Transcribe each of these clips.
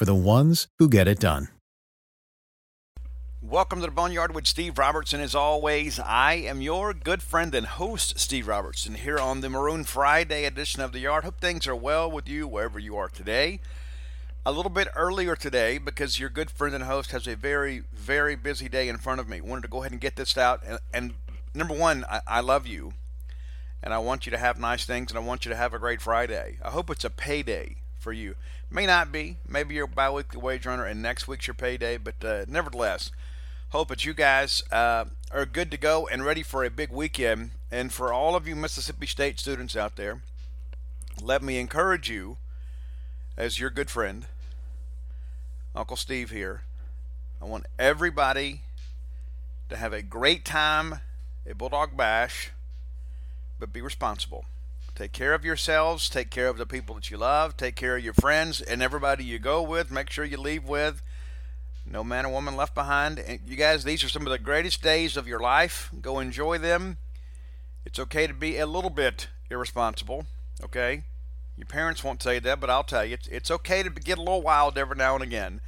for the ones who get it done. Welcome to the Boneyard with Steve Robertson. As always, I am your good friend and host, Steve Robertson, here on the Maroon Friday edition of the Yard. Hope things are well with you wherever you are today. A little bit earlier today because your good friend and host has a very, very busy day in front of me. Wanted to go ahead and get this out. And, and number one, I, I love you, and I want you to have nice things, and I want you to have a great Friday. I hope it's a payday for you. May not be. Maybe you're a biweekly wage runner and next week's your payday, but uh, nevertheless, hope that you guys uh, are good to go and ready for a big weekend. And for all of you Mississippi State students out there, let me encourage you, as your good friend, Uncle Steve here. I want everybody to have a great time at Bulldog Bash, but be responsible. Take care of yourselves. Take care of the people that you love. Take care of your friends and everybody you go with. Make sure you leave with. No man or woman left behind. And you guys, these are some of the greatest days of your life. Go enjoy them. It's okay to be a little bit irresponsible. Okay? Your parents won't say that, but I'll tell you, it's, it's okay to get a little wild every now and again.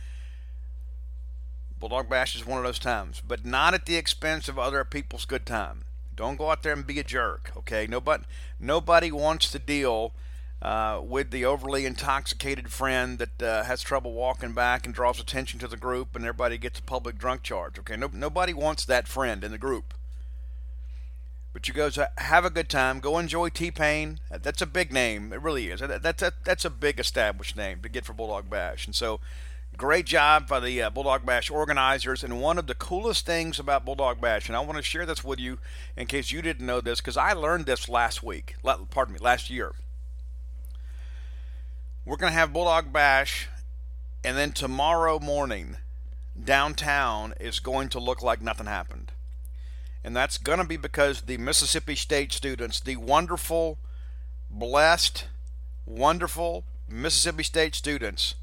Bulldog Bash is one of those times, but not at the expense of other people's good time. Don't go out there and be a jerk, okay? Nobody, nobody wants to deal uh, with the overly intoxicated friend that uh, has trouble walking back and draws attention to the group, and everybody gets a public drunk charge, okay? No, nobody wants that friend in the group. But you guys have a good time. Go enjoy T Pain. That's a big name. It really is. That's a, that's a big established name to get for Bulldog Bash. And so Great job by the uh, Bulldog Bash organizers. And one of the coolest things about Bulldog Bash, and I want to share this with you in case you didn't know this, because I learned this last week, pardon me, last year. We're going to have Bulldog Bash, and then tomorrow morning, downtown is going to look like nothing happened. And that's going to be because the Mississippi State students, the wonderful, blessed, wonderful Mississippi State students,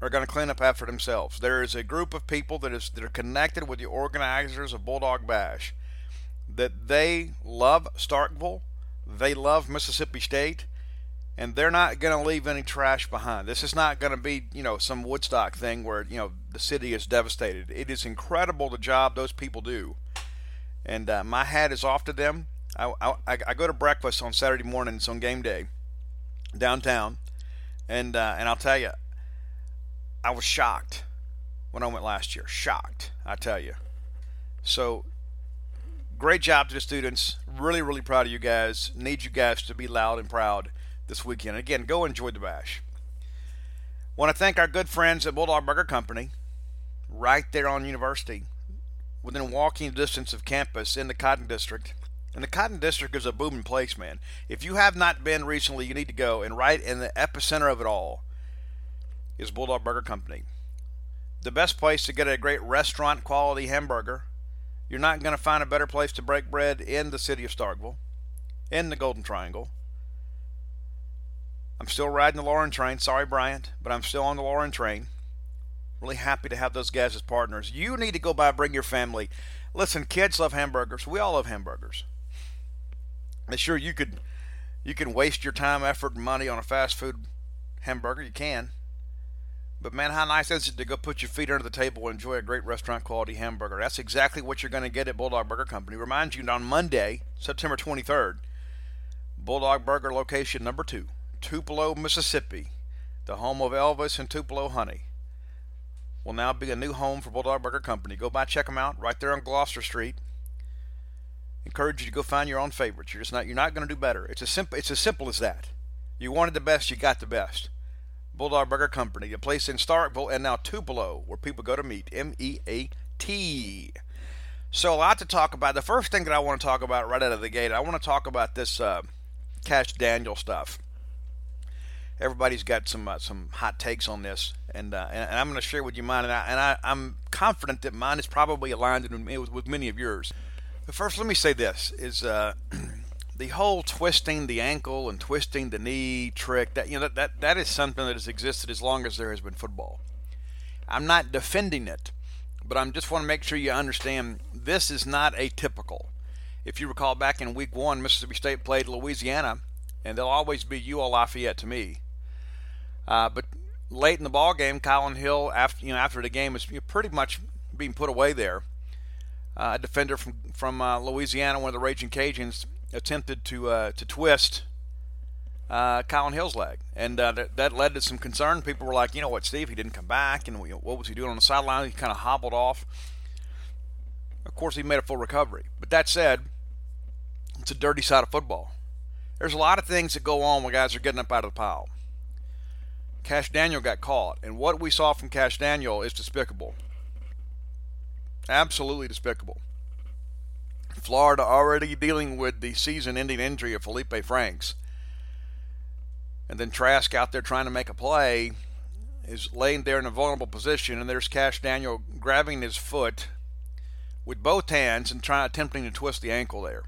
are going to clean up after themselves. There is a group of people that is that are connected with the organizers of Bulldog Bash that they love Starkville, they love Mississippi State, and they're not going to leave any trash behind. This is not going to be, you know, some Woodstock thing where, you know, the city is devastated. It is incredible the job those people do. And uh, my hat is off to them. I, I, I, go to breakfast on Saturday mornings on game day downtown, and uh, and I'll tell you, I was shocked when I went last year. Shocked, I tell you. So great job to the students. Really, really proud of you guys. Need you guys to be loud and proud this weekend. Again, go enjoy the bash. Want to thank our good friends at Bulldog Burger Company, right there on University, within walking distance of campus in the Cotton District. And the Cotton District is a booming place, man. If you have not been recently, you need to go. And right in the epicenter of it all is Bulldog Burger Company. The best place to get a great restaurant quality hamburger. You're not going to find a better place to break bread in the city of Starkville, in the Golden Triangle. I'm still riding the Lauren train. Sorry, Bryant, but I'm still on the Lauren train. Really happy to have those guys as partners. You need to go by, bring your family. Listen, kids love hamburgers. We all love hamburgers. And sure, you could you can waste your time, effort, and money on a fast food hamburger. You can. But man, how nice is it to go put your feet under the table and enjoy a great restaurant quality hamburger? That's exactly what you're going to get at Bulldog Burger Company. Remind you on Monday, September 23rd, Bulldog Burger location number two, Tupelo, Mississippi, the home of Elvis and Tupelo Honey, will now be a new home for Bulldog Burger Company. Go by, check them out right there on Gloster Street. Encourage you to go find your own favorites. You're just not you're not going to do better. It's as simple it's as simple as that. You wanted the best, you got the best. Bulldog Burger Company, a place in Starkville and now Tupelo, where people go to meet. M E A T. So a lot to talk about. The first thing that I want to talk about right out of the gate, I want to talk about this uh, Kash Daniel stuff everybody's got some uh, some hot takes on this, and uh, and, and, I'm going to share with you mine, and, I, am confident that mine is probably aligned with, with, many of yours. But first, let me say this: is uh, the whole twisting the ankle and twisting the knee trick that you know that, that is something that has existed as long as there has been football. I'm not defending it, but I just want to make sure you understand this is not atypical. If you recall back in week one, Mississippi State played Louisiana, and they'll always be you UL Lafayette to me. Uh, but late in the ball game, Kylin Hill, after you know after the game, was pretty much being put away there. Uh, a defender from from uh, Louisiana, one of the Raging Cajuns, attempted to uh, to twist uh, Kylin Hill's leg, and uh, that, that led to some concern. People were like, you know what, Steve, he didn't come back, and what was he doing on the sideline? He kind of hobbled off. Of course, he made a full recovery. But that said, it's a dirty side of football. There's a lot of things that go on when guys are getting up out of the pile. Kash Daniel got caught, and what we saw from Kash Daniel is despicable. Absolutely despicable. Florida already dealing with the season ending injury of Feleipe Franks. And then Trask out there trying to make a play is laying there in a vulnerable position, and there's Kash Daniel grabbing his foot with both hands and trying attempting to twist the ankle there.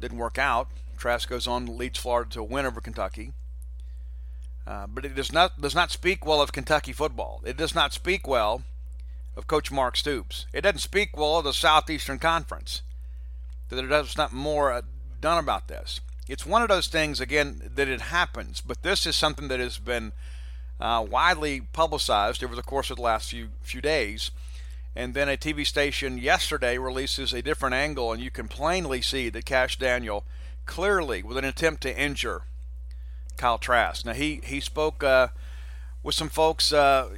Didn't work out. Trask goes on leads Florida to a win over Kentucky. Uh, but it does not does not speak well of Kentucky football. It does not speak well of Coach Mark Stoops. It doesn't speak well of the Southeastern Conference. That there's not more uh, done about this. It's one of those things again that it happens, but this is something that has been uh, widely publicized over the course of the last few few days. And then a TV station yesterday releases a different angle, and you can plainly see that Kash Daniel clearly with an attempt to injure Kyle Trask. Now he he spoke uh, with some folks, uh,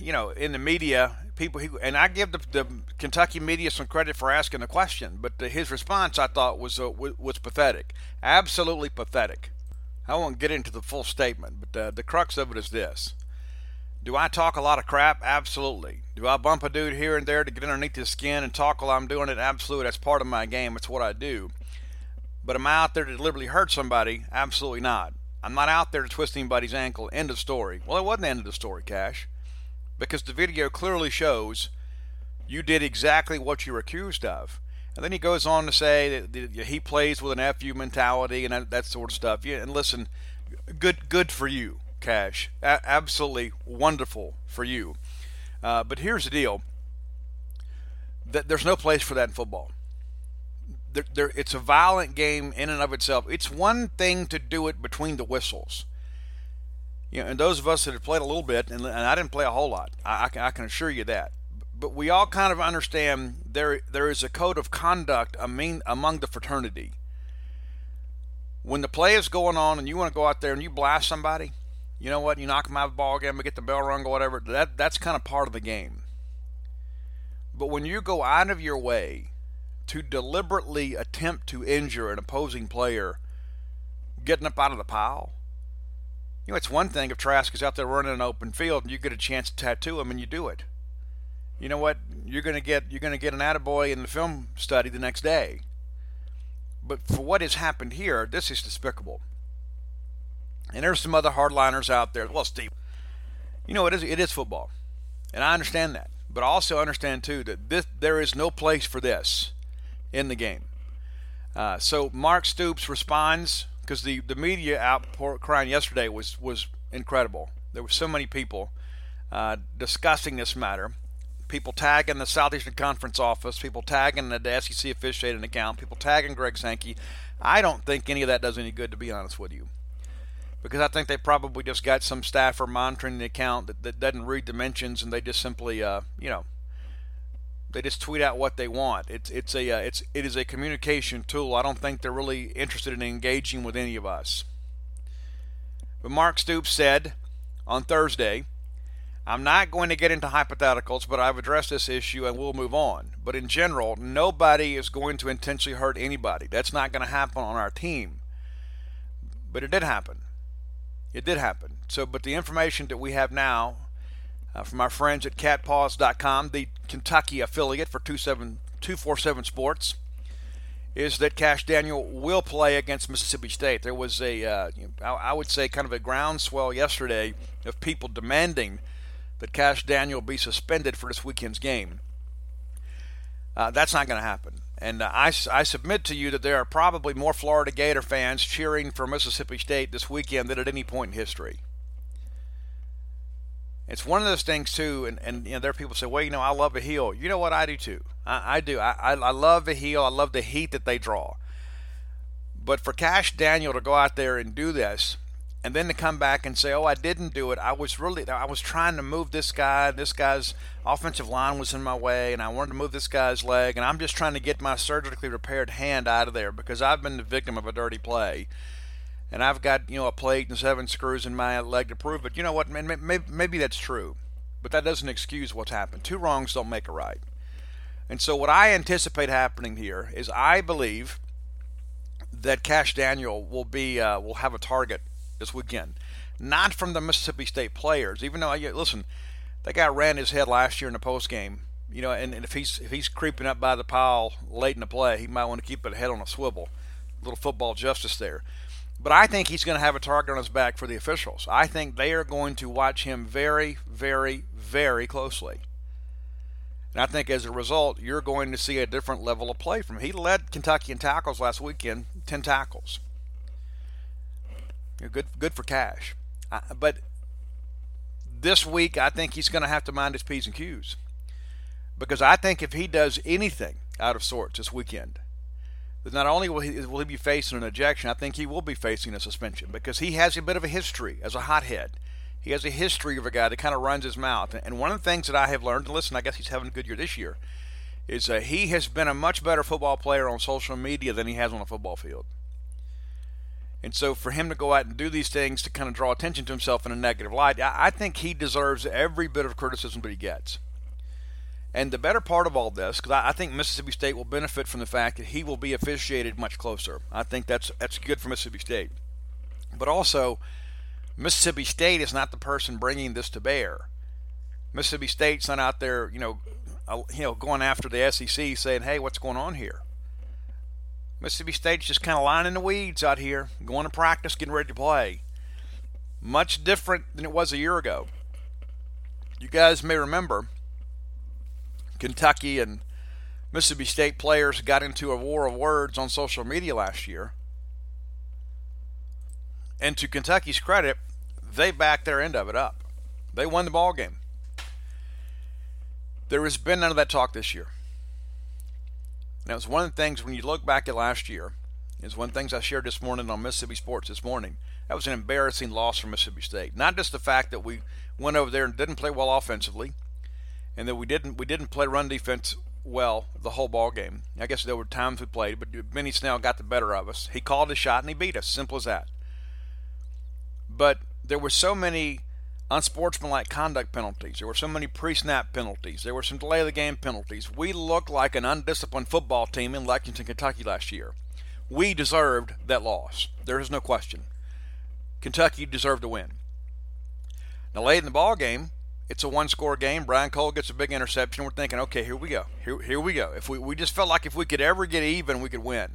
you know, in the media. People, who, and I give the, the, Kentucky media some credit for asking the question, but the, his response I thought was uh, was pathetic, absolutely pathetic. I won't get into the full statement, but uh, the crux of it is this: Do I talk a lot of crap? Absolutely. Do I bump a dude here and there to get underneath his skin and talk while I'm doing it? Absolutely. That's part of my game. It's what I do. But am I out there to deliberately hurt somebody? Absolutely not. I'm not out there to twist anybody's ankle. End of story. Well, it wasn't the end of the story, Kash, because the video clearly shows you did exactly what you were accused of. And then he goes on to say that he plays with an FU mentality and that, sort of stuff. Yeah, and listen, good good for you, Kash. A- absolutely wonderful for you. Uh, but here's the deal: that there's no place for that in football. There, there, it's a violent game in and of itself. It's one thing to do it between the whistles. You know, and those of us that have played a little bit, and, and I didn't play a whole lot, I, I, can, I can assure you that. But we all kind of understand there there is a code of conduct among, among the fraternity. When the play is going on and you want to go out there and you blast somebody, you know what? You knock them out of the ball game, get the bell rung or whatever. That that's kind of part of the game. But when you go out of your way to deliberately attempt to injure an opposing player, getting up out of the pile, you know, it's one thing if Trask is out there running an open field and you get a chance to tattoo him and you do it. You know what? You're gonna get you're gonna get an attaboy in the film study the next day. But for what has happened here, this is despicable. And there's some other hardliners out there. Well, Steve, you know it is it is football, and I understand that. But I also understand too that this there is no place for this in the game. Uh, so Mark Stoops responds because the, the media outcrying yesterday was, was incredible. There were so many people uh, discussing this matter. People tagging the Southeastern Conference office, people tagging the SEC officiating account, people tagging Greg Sankey. I don't think any of that does any good, to be honest with you. Because I think they probably just got some staffer monitoring the account that, that doesn't read dimensions and they just simply, uh, you know, they just tweet out what they want. It's it's a uh, it's it is a communication tool. I don't think they're really interested in engaging with any of us. But Mark Stoops said on Thursday, I'm not going to get into hypotheticals, but I've addressed this issue and we'll move on. But in general, nobody is going to intentionally hurt anybody. That's not going to happen on our team. But it did happen. It did happen. So, but the information that we have now uh, from our friends at catspause.com, the Kentucky affiliate for 247 Sports, is that Kash Daniel will play against Mississippi State. There was a, uh, I would say, kind of a groundswell yesterday of people demanding that Kash Daniel be suspended for this weekend's game. Uh, that's not going to happen. And uh, I, I submit to you that there are probably more Florida Gator fans cheering for Mississippi State this weekend than at any point in history. It's one of those things too, and, and you know there are people say, well, you know, I love a heel. You know what I do too. I, I do. I, I, I love the heel. I love the heat that they draw. But for Kash Daniel to go out there and do this, and then to come back and say, "Oh, I didn't do it. I was really I was trying to move this guy. This guy's offensive line was in my way, and I wanted to move this guy's leg, and I'm just trying to get my surgically repaired hand out of there because I've been the victim of a dirty play." And I've got you know a plate and seven screws in my leg to prove it. You know what? Maybe, maybe that's true, but that doesn't excuse what's happened. Two wrongs don't make a right. And so what I anticipate happening here is I believe that Kash Daniel will be uh, will have a target this weekend, not from the Mississippi State players. Even though I listen, that guy ran his head last year in the post game. You know, and, and if he's if he's creeping up by the pile late in the play, he might want to keep it head on a swivel. A little football justice there. But I think he's going to have a target on his back for the officials. I think they are going to watch him very, very, very closely. And I think as a result, you're going to see a different level of play from him. He led Kentucky in tackles last weekend, 10 tackles. Good, good for Kash. but this week, I think he's going to have to mind his P's and Q's. Because I think if he does anything out of sorts this weekend, that not only will he, will he be facing an ejection, I think he will be facing a suspension because he has a bit of a history as a hothead. He has a history of a guy that kind of runs his mouth. And one of the things that I have learned, and listen, I guess he's having a good year this year, is that he has been a much better football player on social media than he has on a football field. And so for him to go out and do these things to kind of draw attention to himself in a negative light, I think he deserves every bit of criticism that he gets. And the better part of all this, because I, I, think Mississippi State will benefit from the fact that he will be officiated much closer. I think that's that's good for Mississippi State. But also, Mississippi State is not the person bringing this to bear. Mississippi State's not out there, you know, uh, you know, going after the SEC, saying, "Hey, what's going on here?" Mississippi State's just kind of lying in the weeds out here, going to practice, getting ready to play. Much different than it was a year ago. You guys may remember Kentucky and Mississippi State players got into a war of words on social media last year. And to Kentucky's credit, they backed their end of it up. They won the ball game. There has been none of that talk this year. Now, it's one of the things when you look back at last year, is one of the things I shared this morning on Mississippi Sports this morning. That was an embarrassing loss for Mississippi State. Not just the fact that we went over there and didn't play well offensively, and that we didn't we didn't play run defense well the whole ball game. I guess there were times we played, but Benny Snell got the better of us. He called a shot and he beat us. Simple as that. But there were so many unsportsmanlike conduct penalties. There were so many pre-snap penalties. There were some delay of the game penalties. We looked like an undisciplined football team in Lexington, Kentucky last year. We deserved that loss. There is no question. Kentucky deserved to win. Now, late in the ball game, it's a one-score game. Brian Cole gets a big interception. We're thinking, okay, here we go. Here, here we go. If we, we just felt like if we could ever get even, we could win.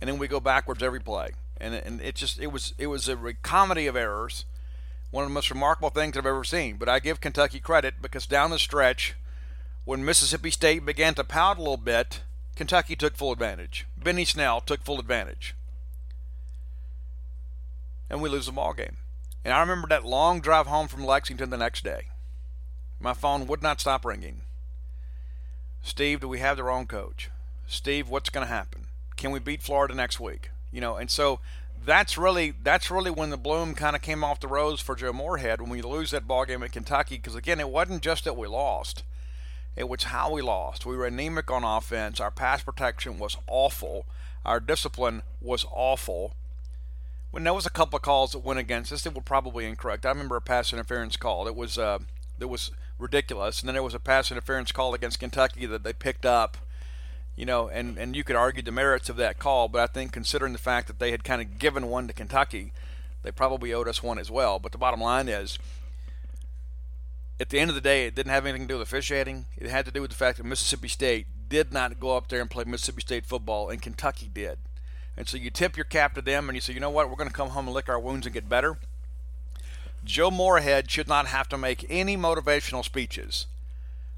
And then we go backwards every play, and and it just it was it was a comedy of errors one of the most remarkable things I've ever seen. But I give Kentucky credit because down the stretch, when Mississippi State began to pout a little bit, Kentucky took full advantage. Benny Snell took full advantage. And we lose the ball game. And I remember that long drive home from Lexington the next day. My phone would not stop ringing. Steve, do we have the wrong coach? Steve, what's going to happen? Can we beat Florida next week? You know, and so that's really that's really when the bloom kind of came off the rose for Joe Moorhead when we lose that ball game at Kentucky because again it wasn't just that we lost it was how we lost we were anemic on offense our pass protection was awful our discipline was awful when there was a couple of calls that went against us that were probably incorrect I remember a pass interference call that was uh, that was ridiculous and then there was a pass interference call against Kentucky that they picked up you know, and, and you could argue the merits of that call, but I think considering the fact that they had kind of given one to Kentucky, they probably owed us one as well. But the bottom line is, at the end of the day, it didn't have anything to do with officiating. It had to do with the fact that Mississippi State did not go up there and play Mississippi State football, and Kentucky did. And so you tip your cap to them and you say, you know what, we're going to come home and lick our wounds and get better. Joe Moorhead should not have to make any motivational speeches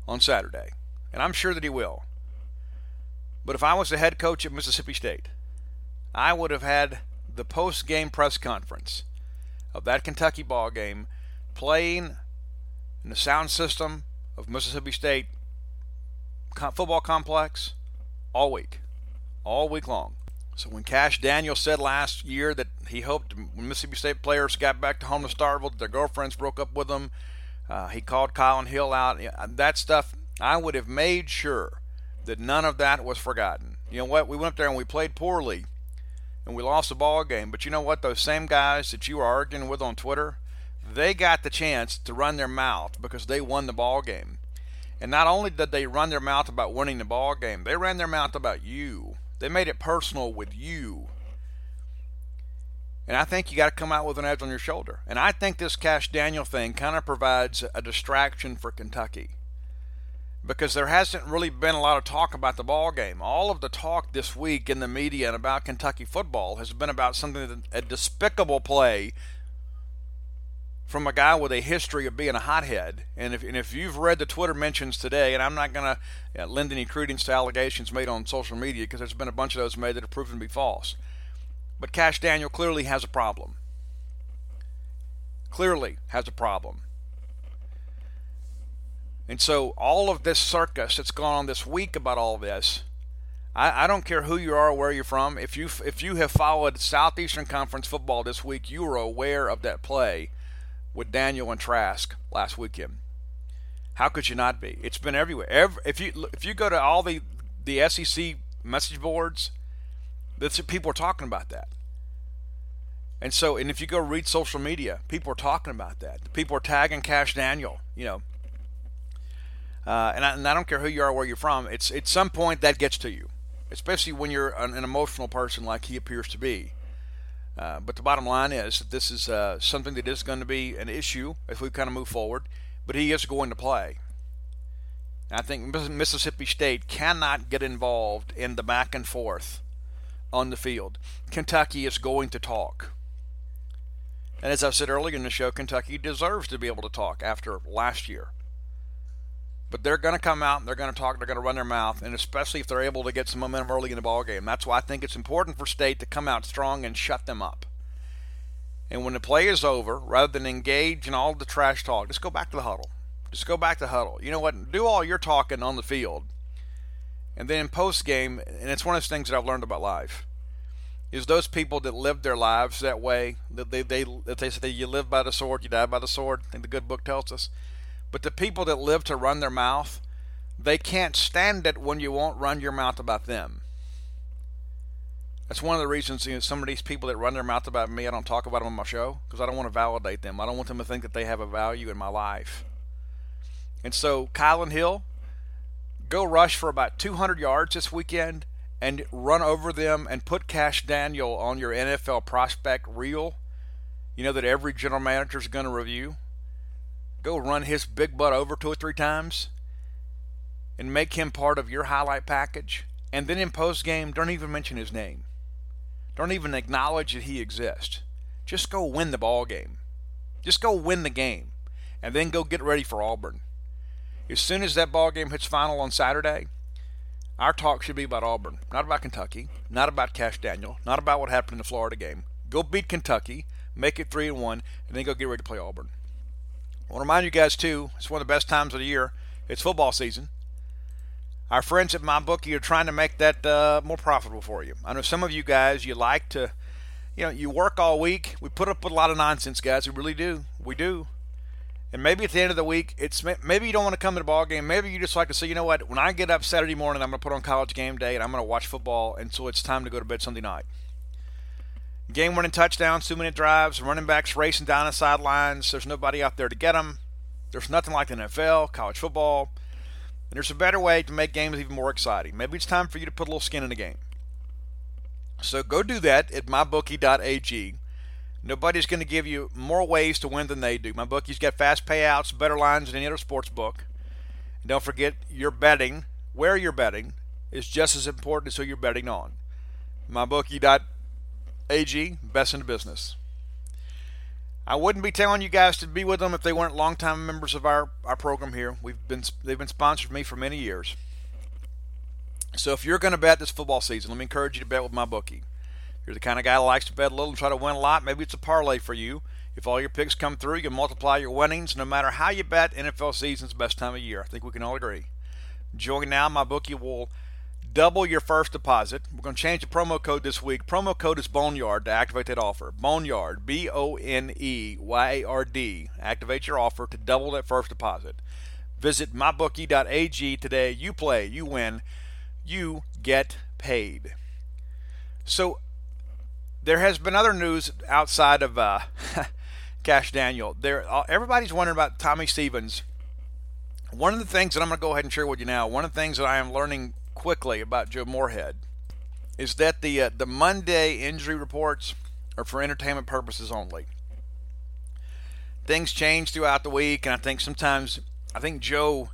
on Saturday. And I'm sure that he will. But if I was the head coach at Mississippi State, I would have had the post game press conference of that Kentucky ball game playing in the sound system of Mississippi State football complex all week, all week long. So when Kash Daniel said last year that he hoped when Mississippi State players got back to home to Starkville, their girlfriends broke up with them, uh, he called Kylin Hill out. That stuff, I would have made sure that none of that was forgotten. You know what? We went up there and we played poorly and we lost the ball game. But you know what? Those same guys that you were arguing with on Twitter, they got the chance to run their mouth because they won the ball game. And not only did they run their mouth about winning the ball game, they ran their mouth about you. They made it personal with you. And I think you got to come out with an edge on your shoulder. And I think this Kash Daniel thing kind of provides a distraction for Kentucky because there hasn't really been a lot of talk about the ball game. All of the talk this week in the media and about Kentucky football has been about something that a despicable play from a guy with a history of being a hothead. And if, and if you've read the Twitter mentions today, and I'm not going to lend any credence to allegations made on social media because there's been a bunch of those made that have proven to be false. But Kash Daniel clearly has a problem. Clearly has a problem. And so all of this circus that's gone on this week about all this, I, I, don't care who you are or where you're from. If you if you have followed Southeastern Conference football this week, you are aware of that play with Daniel and Trask last weekend. How could you not be? It's been everywhere. Every, if you if you go to all the the SEC message boards, that's people are talking about that. And so, and if you go read social media, people are talking about that. People are tagging Kash Daniel. You know, uh, and, I, and I don't care who you are, where you're from. It's at some point that gets to you, especially when you're an, an emotional person like he appears to be. Uh, but the bottom line is that this is uh, something that is going to be an issue as we kind of move forward. But he is going to play. I think Mississippi State cannot get involved in the back and forth on the field. Kentucky is going to talk. And as I said earlier in the show, Kentucky deserves to be able to talk after last year. But they're going to come out and they're going to talk. They're going to run their mouth, and especially if they're able to get some momentum early in the ball game. That's why I think it's important for State to come out strong and shut them up. And when the play is over, rather than engage in all the trash talk, just go back to the huddle. Just go back to the huddle. You know what? Do all your talking on the field. And then in post game, and it's one of those things that I've learned about life, is those people that live their lives that way, that they, they, that they say you live by the sword, you die by the sword, I think the good book tells us. But the people that live to run their mouth, they can't stand it when you won't run your mouth about them. That's one of the reasons you know, some of these people that run their mouth about me, I don't talk about them on my show because I don't want to validate them. I don't want them to think that they have a value in my life. And so, Kylin Hill, go rush for about 200 yards this weekend and run over them and put Kash Daniel on your NFL prospect reel. You know that every general manager is going to review. Go run his big butt over two or three times and make him part of your highlight package. And then in post game, don't even mention his name. Don't even acknowledge that he exists. Just go win the ball game. Just go win the game. And then go get ready for Auburn. As soon as that ball game hits final on Saturday, our talk should be about Auburn, not about Kentucky, not about Kash Daniel, not about what happened in the Florida game. Go beat Kentucky, make it three and one, and then go get ready to play Auburn. I want to remind you guys too, it's one of the best times of the year. It's football season. Our friends at MyBookie are trying to make that uh, more profitable for you. I know some of you guys, you like to, you know, you work all week. We put up with a lot of nonsense, guys. We really do. We do. And maybe at the end of the week, it's maybe you don't want to come to the ball game. Maybe you just like to say, you know what? When I get up Saturday morning, I'm going to put on college game day and I'm going to watch football until it's time to go to bed Sunday night. Game winning touchdowns, two minute drives, running backs racing down the sidelines. There's nobody out there to get them. There's nothing like the NFL, college football. And there's a better way to make games even more exciting. Maybe it's time for you to put a little skin in the game. So go do that at mybookie.ag. Nobody's going to give you more ways to win than they do. My bookie's got fast payouts, better lines than any other sports book. And don't forget, your betting, where you're betting, is just as important as who you're betting on. MyBookie.ag, best in the business. I wouldn't be telling you guys to be with them if they weren't longtime members of our, our program here. We've been they've been sponsored me for many years. So if you're going to bet this football season, let me encourage you to bet with MyBookie. If you're the kind of guy that likes to bet a little and try to win a lot, maybe it's a parlay for you. If all your picks come through, you can multiply your winnings. No matter how you bet, NFL season's the best time of year. I think we can all agree. Join now. My bookie will double your first deposit. We're going to change the promo code this week. Promo code is Boneyard to activate that offer. Boneyard, B O N E Y A R D. Activate your offer to double that first deposit. Visit mybookie.ag today. You play, you win, you get paid. So, there has been other news outside of uh, Kash Daniel. There, uh, everybody's wondering about Tommy Stevens. One of the things that I'm going to go ahead and share with you now, one of the things that I am learning quickly about Joe Moorhead is that the uh, the Monday injury reports are for entertainment purposes only. Things change throughout the week, and I think sometimes I think Joe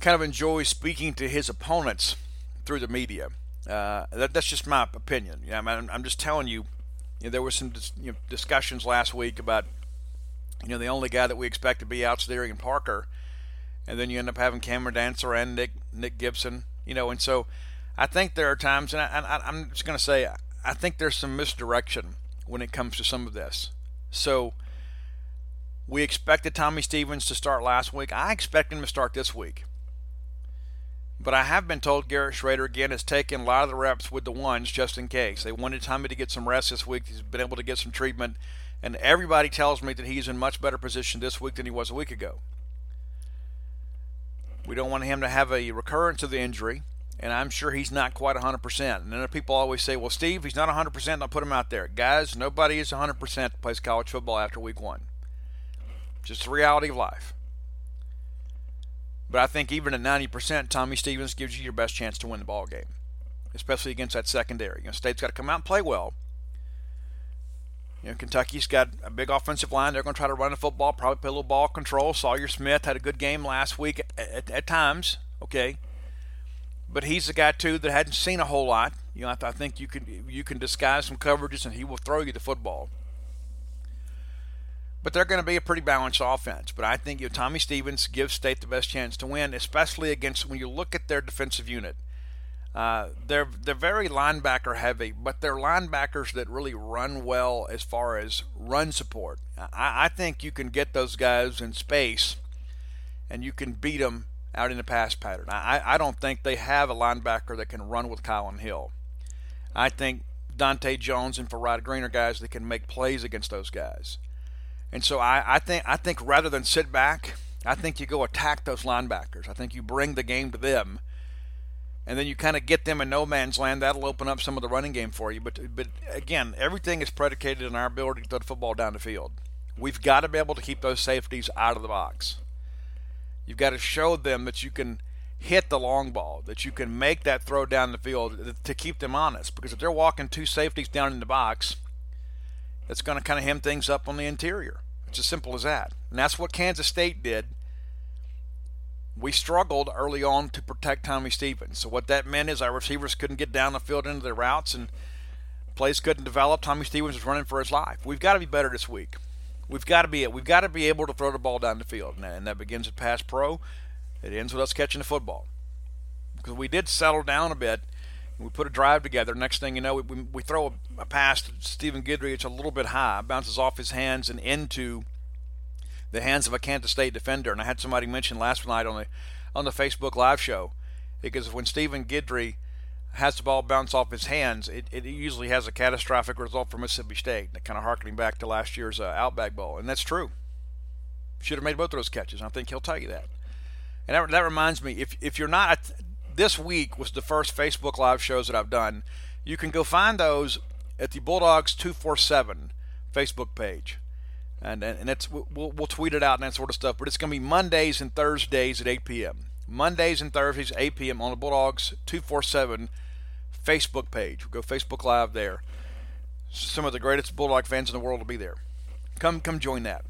kind of enjoys speaking to his opponents through the media. Uh, that, that's just my opinion. I mean, I'm just telling you. you know, there was some dis, you know, discussions last week about you know the only guy that we expect to be out is Darian Parker, and then you end up having Cameron Dantzler and Nick Nick Gibson you know, and so I think there are times, and I, am just going to say, I think there's some misdirection when it comes to some of this. So we expected Tommy Stevens to start last week. I expect him to start this week. But I have been told Garrett Shrader again has taken a lot of the reps with the ones just in case. They wanted Tommy to get some rest this week. He's been able to get some treatment. And everybody tells me that he's in much better position this week than he was a week ago. We don't want him to have a recurrence of the injury, and I'm sure he's not quite 100%. And then people always say, well, Steve, he's not 100%, I'll put him out there. Guys, nobody is 100% that plays college football after week one. Just the reality of life. But I think even at 90%, Tommy Stevens gives you your best chance to win the ball game, especially against that secondary. You know, State's got to come out and play well. You know, Kentucky's got a big offensive line. They're going to try to run the football, probably play a little ball control. Sawyer Smith had a good game last week at, at, at times, okay. But he's a guy too that hadn't seen a whole lot. You know, I, I think you can you can disguise some coverages and he will throw you the football. But they're going to be a pretty balanced offense. But I think you know, Tommy Stevens gives State the best chance to win, especially against when you look at their defensive unit. Uh, they're they're very linebacker heavy, but they're linebackers that really run well as far as run support. I, I think you can get those guys in space, and you can beat them out in the pass pattern. I, I don't think they have a linebacker that can run with Kylin Hill. I think Dante Jones and Farrod Green are guys that can make plays against those guys. And so I, I think I think rather than sit back, I think you go attack those linebackers. I think you bring the game to them and then you kind of get them in no man's land. That'll open up some of the running game for you. But but again, everything is predicated on our ability to throw the football down the field. We've got to be able to keep those safeties out of the box. You've got to show them that you can hit the long ball, that you can make that throw down the field to keep them honest. Because if they're walking two safeties down in the box, that's going to kind of hem things up on the interior. It's as simple as that. And that's what Kansas State did we struggled early on to protect Tommy Stevens. So what that meant is our receivers couldn't get down the field into their routes and plays couldn't develop. Tommy Stevens was running for his life. We've got to be better this week. We've got to be we've got to be able to throw the ball down the field, and that begins at pass pro. It ends with us catching the football because we did settle down a bit. We put a drive together. Next thing you know, we, we throw a, a pass to Stephen Guidry. It's a little bit high, bounces off his hands and into the hands of a Kansas State defender. And I had somebody mention last night on the on the Facebook Live show because when Stephen Guidry has the ball bounce off his hands, it, it usually has a catastrophic result for Mississippi State. Kind of harkening back to last year's uh, Outback Bowl, and that's true. Should have made both of those catches. I think he'll tell you that. And that, that reminds me, if if you're not this week was the first Facebook Live shows that I've done. You can go find those at the Bulldogs 247 Facebook page and and it's we'll, we'll tweet it out and that sort of stuff. But it's going to be Mondays and Thursdays at 8 p.m. Mondays and Thursdays 8 p.m. on the Bulldogs 247 Facebook page. We'll go Facebook Live there. Some of the greatest Bulldog fans in the world will be there. Come come join that.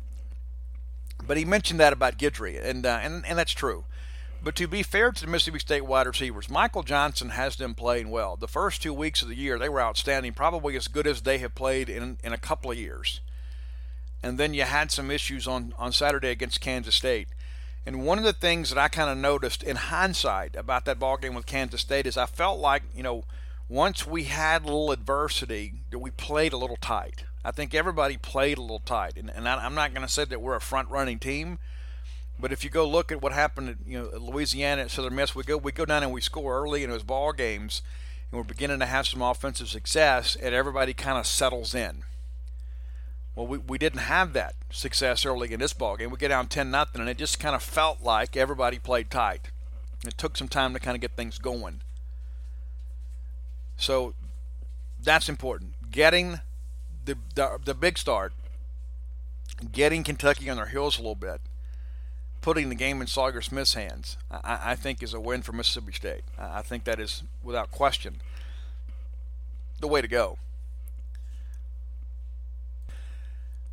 But he mentioned that about Guidry, and uh, and and that's true. But to be fair to the Mississippi State wide receivers, Michael Johnson has them playing well. The first two weeks of the year, they were outstanding, probably as good as they have played in, in a couple of years and then you had some issues on, on Saturday against Kansas State. And one of the things that I kind of noticed in hindsight about that ball game with Kansas State is I felt like, you know, once we had a little adversity, that we played a little tight. I think everybody played a little tight. And, and I, am not going to say that we're a front running team, but if you go look at what happened at you know, Louisiana at Southern Miss, we go, we go down and we score early in those ball games, and we're beginning to have some offensive success, and everybody kind of settles in. Well, we, we didn't have that success early in this ball game. We get down 10 nothing, and it just kind of felt like everybody played tight. It took some time to kind of get things going. So that's important. Getting the, the, the big start, getting Kentucky on their heels a little bit, putting the game in Sawyer Smith's hands, I, I think is a win for Mississippi State. I think that is, without question, the way to go.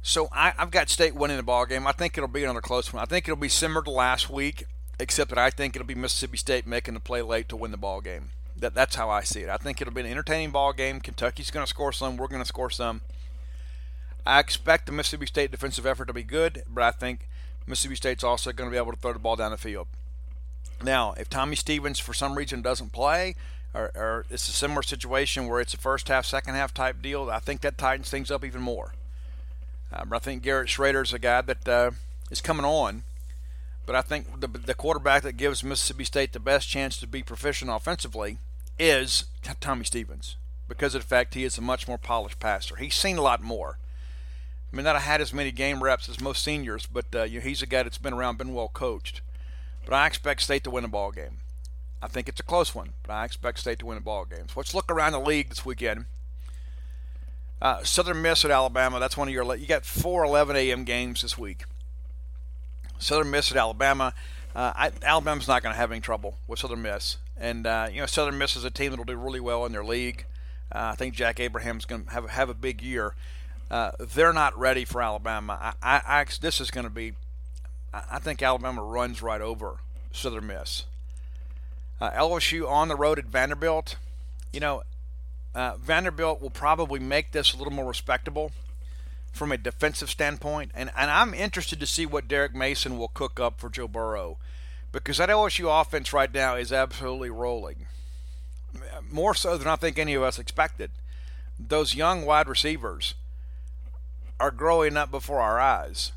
So I, have got State winning the ball game. I think it'll be another close one. I think it'll be similar to last week, except that I think it'll be Mississippi State making the play late to win the ball game. That, that's how I see it. I think it'll be an entertaining ball game. Kentucky's going to score some. We're going to score some. I expect the Mississippi State defensive effort to be good, but I think Mississippi State's also going to be able to throw the ball down the field. Now, if Tommy Stevens for some reason doesn't play, or, or it's a similar situation where it's a first half, second half type deal, I think that tightens things up even more. Um, I think Garrett Shrader is a guy that uh, is coming on, but I think the, the quarterback that gives Mississippi State the best chance to be proficient offensively is Tommy Stevens because of the fact he is a much more polished passer. He's seen a lot more. I mean, not had as many game reps as most seniors, but uh, he's a guy that's been around, been well coached. But I expect State to win a ball game. I think it's a close one, but I expect State to win a ball game. So let's look around the league this weekend. Uh, Southern Miss at Alabama. That's one of your. You got four 11 a.m. games this week. Southern Miss at Alabama. Uh, I, Alabama's not going to have any trouble with Southern Miss, and uh, you know Southern Miss is a team that'll do really well in their league. Uh, I think Jack Abraham's going to have have a big year. Uh, they're not ready for Alabama. I, I, I this is going to be. I think Alabama runs right over Southern Miss. Uh, LSU on the road at Vanderbilt. You know, uh, Vanderbilt will probably make this a little more respectable from a defensive standpoint, and, and I'm interested to see what Derek Mason will cook up for Joe Burrow because that LSU offense right now is absolutely rolling. more so than I think any of us expected. Those young wide receivers are growing up before our eyes.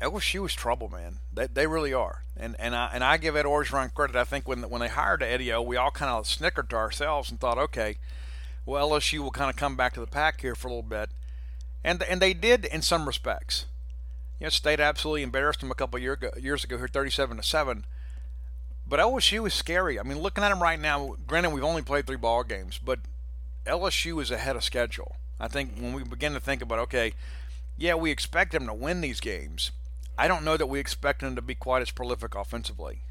LSU is trouble, man. They, they really are. And and I and I give Ed Orgeron credit. I think when when they hired Eddie O, we all kind of snickered to ourselves and thought, okay, well LSU will kind of come back to the pack here for a little bit, and and they did in some respects. You know, State absolutely embarrassed them a couple year ago, years ago here, 37 to seven. But LSU is scary. I mean, looking at them right now, granted we've only played three ball games, but LSU is ahead of schedule. I think when we begin to think about, okay, yeah, we expect them to win these games. I don't know that we expect them to be quite as prolific offensively.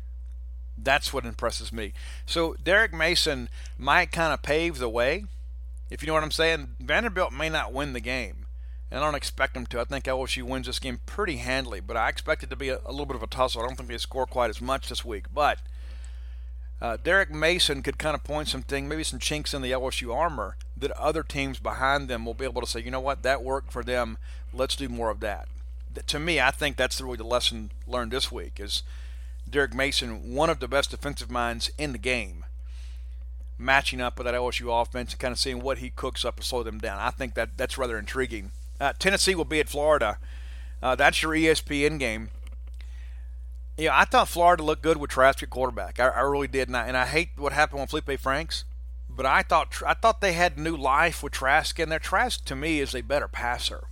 That's what impresses me. So Derek Mason might kind of pave the way, if you know what I'm saying. Vanderbilt may not win the game, and I don't expect them to. I think LSU wins this game pretty handily, but I expect it to be a, a little bit of a tussle. I don't think they score quite as much this week, but uh, Derek Mason could kind of point something, maybe some chinks in the LSU armor that other teams behind them will be able to say, you know what, that worked for them. Let's do more of that. To me, I think that's really the lesson learned this week is Derek Mason, one of the best defensive minds in the game, matching up with that LSU offense and kind of seeing what he cooks up to slow them down. I think that that's rather intriguing. Uh, Tennessee will be at Florida. Uh, that's your ESPN game. Yeah, I thought Florida looked good with Trask at quarterback. I, I really did, and I, and I hate what happened with Feleipe Franks. But I thought I thought they had new life with Trask in there. Trask to me is a better passer.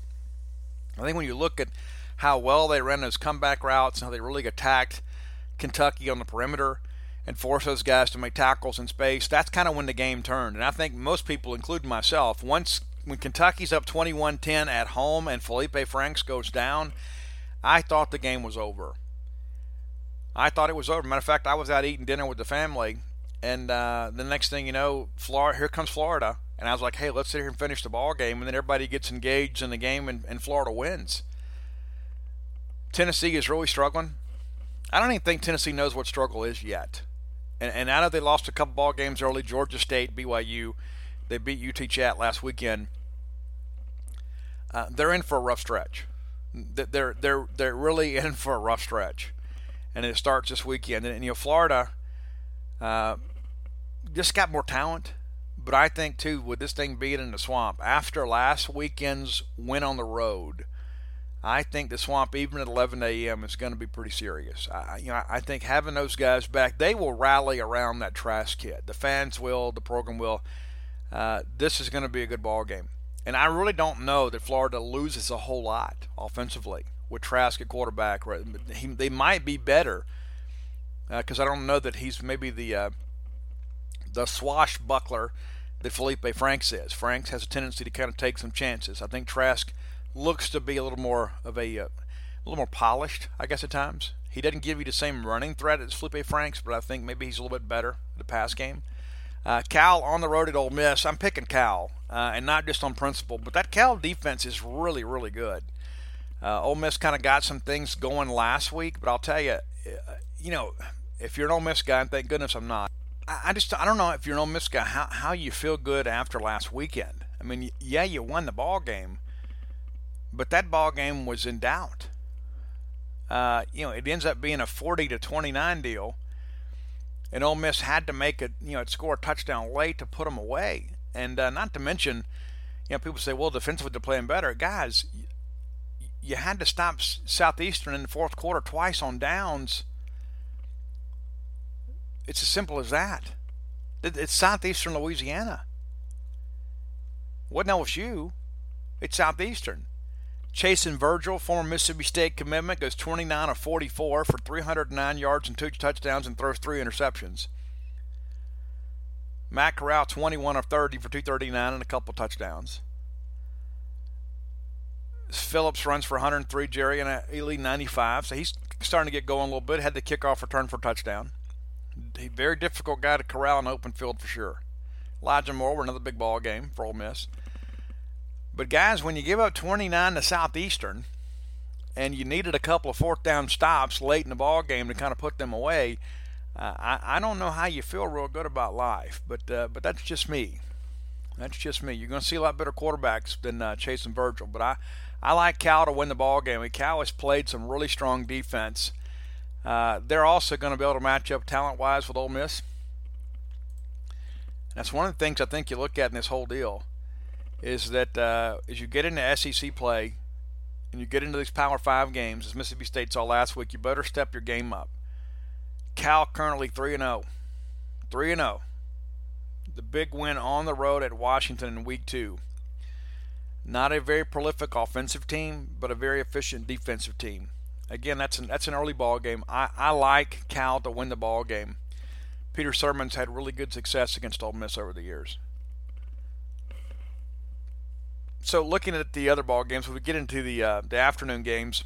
I think when you look at how well they ran those comeback routes and how they really attacked Kentucky on the perimeter and forced those guys to make tackles in space, that's kind of when the game turned. And I think most people, including myself, once when Kentucky's up 21-10 at home and Feleipe Franks goes down, I thought the game was over. I thought it was over. Matter of fact, I was out eating dinner with the family, and uh, the next thing you know, Florida, here comes Florida, and I was like, "Hey, let's sit here and finish the ball game." And then everybody gets engaged in the game, and, and Florida wins. Tennessee is really struggling. I don't even think Tennessee knows what struggle is yet. And, and I know they lost a couple ball games early. Georgia State, BYU, they beat UT Chat last weekend. Uh, they're in for a rough stretch. They're they're they're really in for a rough stretch and it starts this weekend. And, and you know, Florida uh, just got more talent, but I think too, with this thing being in the swamp after last weekend's win on the road, I think the swamp, even at 11 a.m., is going to be pretty serious. I, you know, I think having those guys back, they will rally around that Trask kid. The fans will, the program will. Uh, this is going to be a good ball game, and I really don't know that Florida loses a whole lot offensively with Trask at quarterback. He, they might be better because uh, I don't know that he's maybe the uh, the swashbuckler that Feleipe Franks is. Franks has a tendency to kind of take some chances. I think Trask looks to be a little more of a uh, a little more polished, I guess at times. He doesn't give you the same running threat as Feleipe Franks, but I think maybe he's a little bit better at the pass game. Uh, Cal on the road at Ole Miss. I'm picking Cal, uh, and not just on principle, but that Cal defense is really, really good. Uh, Ole Miss kind of got some things going last week, but I'll tell you, uh, you know, if you're an Ole Miss guy, and thank goodness I'm not, I, I just I don't know if you're an Ole Miss guy how how you feel good after last weekend. I mean, yeah, you won the ball game, but that ball game was in doubt. Uh, you know, it ends up being a 40 to 29 deal, and Ole Miss had to make it, you know, score a touchdown late to put them away, and uh, not to mention, you know, people say, well, defensively they're playing better, guys you had to stop Southeastern in the fourth quarter twice on downs. It's as simple as that. It's Southeastern Louisiana. Wasn't LSU. It's Southeastern. Chason Virgil, former Mississippi State commitment, goes 29 of 44 for 309 yards and two touchdowns and throws three interceptions. Matt Corral, 21 of 30 for 239 and a couple touchdowns. Phillips runs for 103, Jerry and Ely 95. So he's starting to get going a little bit. Had the kickoff return for touchdown. a. Very difficult guy to corral in open field for sure. Elijah Moore, another big ball game for Ole Miss. But guys, when you give up 29 to Southeastern, and you needed a couple of fourth down stops late in the ball game to kind of put them away, uh, I, I don't know how you feel real good about life. But uh, but that's just me. That's just me. You're going to see a lot better quarterbacks than uh, Chason Virgil, but I I like Cal to win the ball game. Cal has played some really strong defense. Uh, they're also going to be able to match up talent-wise with Ole Miss. that's one of the things I think you look at in this whole deal is that uh, as you get into SEC play and you get into these Power Five games, as Mississippi State saw last week, you better step your game up. Cal currently three and zero, oh. three and zero. Oh. The big win on the road at Washington in Week Two. Not a very prolific offensive team, but a very efficient defensive team. Again, that's an that's an early ball game. I, I like Cal to win the ball game. Peter Sirmon's had really good success against Ole Miss over the years. So looking at the other ball games, when we get into the uh, the afternoon games,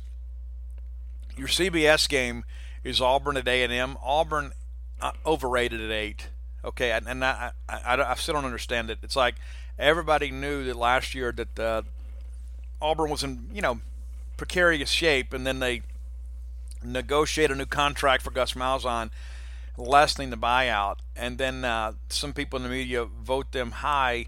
your CBS game is Auburn at A&M. Auburn uh, overrated at eight. Okay, and, and I, I, I, still don't understand it. It's like everybody knew that last year that uh, Auburn was in you know precarious shape, and then they negotiate a new contract for Gus Malzahn, lessening the buyout, and then uh, some people in the media vote them high.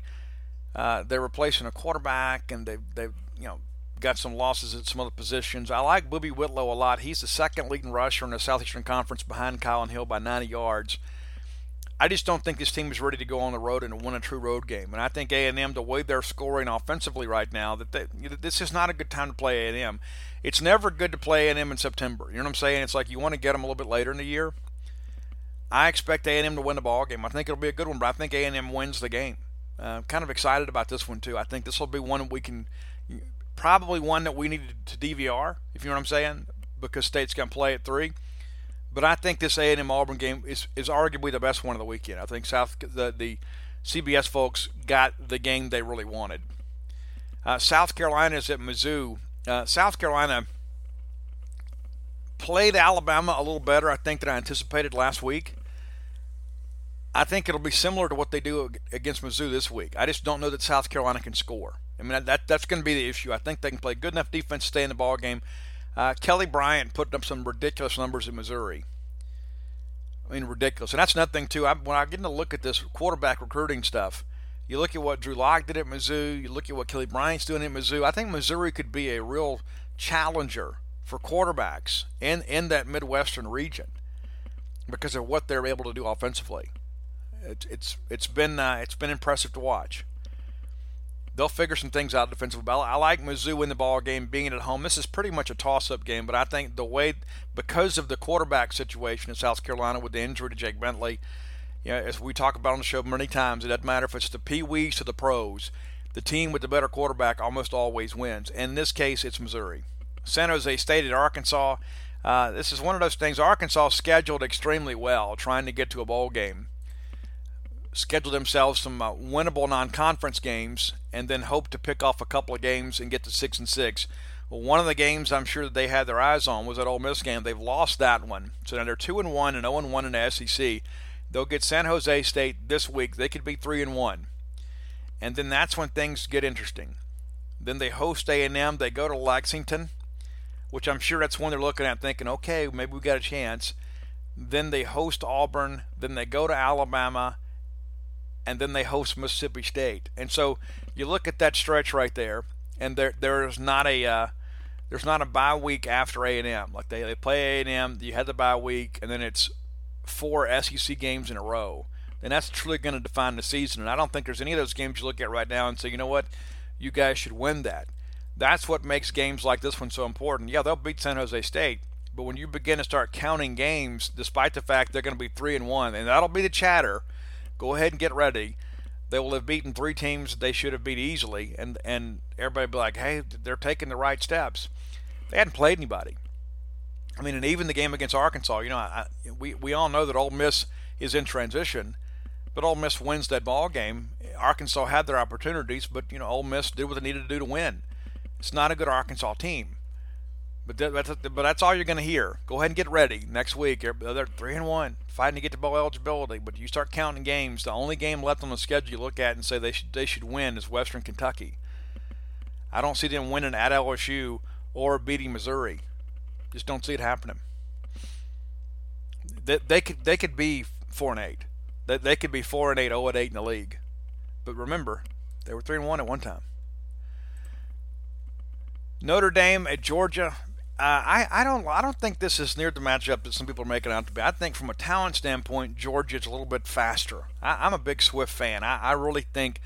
Uh, they're replacing a quarterback, and they've they've you know got some losses at some other positions. I like Boobee Whitlow a lot. He's the second leading rusher in the Southeastern Conference behind Kylin Hill by 90 yards. I just don't think this team is ready to go on the road and win a true road game. And I think A&M, the way they're scoring offensively right now, that they, this is not a good time to play A&M. It's never good to play A&M in September. You know what I'm saying? It's like you want to get them a little bit later in the year. I expect A&M to win the ball game. I think it'll be a good one, but I think A&M wins the game. Uh, kind of excited about this one too. I think this will be one we can, probably one that we need to DVR. If you know what I'm saying, because State's going to play at three. But I think this A&M Auburn game is, is arguably the best one of the weekend. I think South the, the CBS folks got the game they really wanted. Uh, South Carolina is at Mizzou. Uh, South Carolina played Alabama a little better, I think, than I anticipated last week. I think it'll be similar to what they do against Mizzou this week. I just don't know that South Carolina can score. I mean, that that's going to be the issue. I think they can play good enough defense to stay in the ball game. Uh, Kelly Bryant putting up some ridiculous numbers in Missouri. I mean, ridiculous. And that's nothing too. I, when I get to look at this quarterback recruiting stuff, you look at what Drew Lock did at Mizzou. You look at what Kelly Bryant's doing at Mizzou. I think Missouri could be a real challenger for quarterbacks in in that Midwestern region because of what they're able to do offensively. It's it's it's been uh, it's been impressive to watch they'll figure some things out defensively. I like Mizzou in the ball game, being at home. This is pretty much a toss-up game, but I think the way because of the quarterback situation in South Carolina with the injury to Jake Bentley, you know, as we talk about on the show many times, it doesn't matter if it's the Pee Wees to the pros. The team with the better quarterback almost always wins. In this case, it's Missouri. San Jose State at Arkansas. Uh, this is one of those things. Arkansas scheduled extremely well, trying to get to a bowl game schedule themselves some uh, winnable non-conference games and then hope to pick off a couple of games and get to six and six. Well, one of the games I'm sure that they had their eyes on was that Ole Miss game. They've lost that one, so now they're two and one and zero oh and one in the SEC. They'll get San Jose State this week. They could be three and one, and then that's when things get interesting. Then they host A&M. They go to Lexington, which I'm sure that's one they're looking at, thinking, okay, maybe we got a chance. Then they host Auburn. Then they go to Alabama and then they host Mississippi State. And so you look at that stretch right there, and there there is not a uh, there's not a bye week after A and M. Like they, they play A and M, you had the bye week, and then it's four SEC games in a row. And that's truly going to define the season. And I don't think there's any of those games you look at right now and say, you know what, you guys should win that. That's what makes games like this one so important. Yeah, they'll beat San Jose State, but when you begin to start counting games, despite the fact they're going to be three and one, and that'll be the chatter Go ahead and get ready. They will have beaten three teams they should have beat easily, and and everybody be like, hey, they're taking the right steps. They hadn't played anybody. I mean, and even the game against Arkansas, you know, I, we we all know that Ole Miss is in transition, but Ole Miss wins that ball game. Arkansas had their opportunities, but you know, Ole Miss did what they needed to do to win. It's not a good Arkansas team. But that's, but that's all you're going to hear. Go ahead and get ready next week. They're three and one, fighting to get to bowl eligibility. But you start counting games. The only game left on the schedule you look at and say they should they should win is Western Kentucky. I don't see them winning at LSU or beating Missouri. Just don't see it happening. They, they could they could be four and eight. They, they could be four and eight, zero oh and eight in the league. But remember, they were three and one at one time. Notre Dame at Georgia. I, I don't I don't think this is near the matchup that some people are making out to be. I think from a talent standpoint, Georgia's a little bit faster. I, am a big Swift fan. I, I really think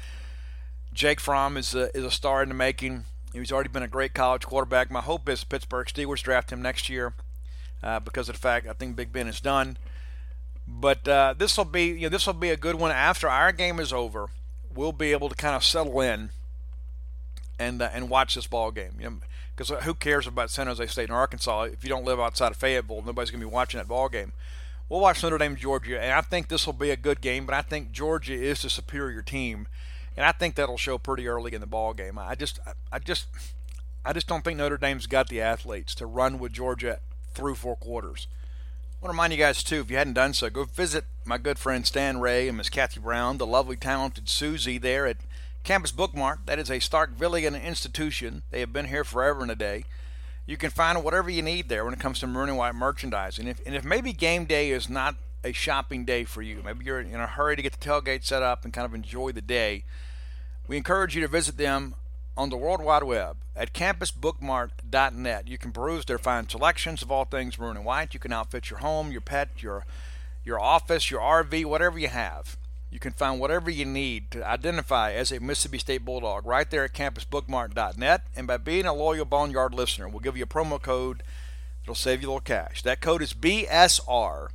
Jake Fromm is a, is a star in the making. He's already been a great college quarterback. My hope is Pittsburgh Steelers draft him next year uh, because of the fact I think Big Ben is done. But uh, this will be you know this will be a good one after our game is over. We'll be able to kind of settle in and uh, and watch this ball game. You know, because uh, who cares about San Jose State and Arkansas if you don't live outside of Fayetteville? Nobody's going to be watching that ball game. We'll watch Notre Dame, Georgia, and I think this will be a good game. But I think Georgia is the superior team, and I think that'll show pretty early in the ball game. I just, I just, I just don't think Notre Dame's got the athletes to run with Georgia through four quarters. I want to remind you guys too, if you hadn't done so, go visit my good friend Stan Ray and Miss Kathy Brown, the lovely, talented Susie there at Campus Bookmart, that is a Starkvillian institution. They have been here forever and a day. You can find whatever you need there when it comes to maroon and white merchandise. And if, and if maybe game day is not a shopping day for you, maybe you're in a hurry to get the tailgate set up and kind of enjoy the day, we encourage you to visit them on the World Wide Web at campusbookmart.net. You can peruse their fine selections of all things maroon and white. You can outfit your home, your pet, your your office, your RV, whatever you have. You can find whatever you need to identify as a Mississippi State Bulldog right there at campusbookmart.net. And by being a loyal Boneyard listener, we'll give you a promo code that'll save you a little cash. That code is BSR,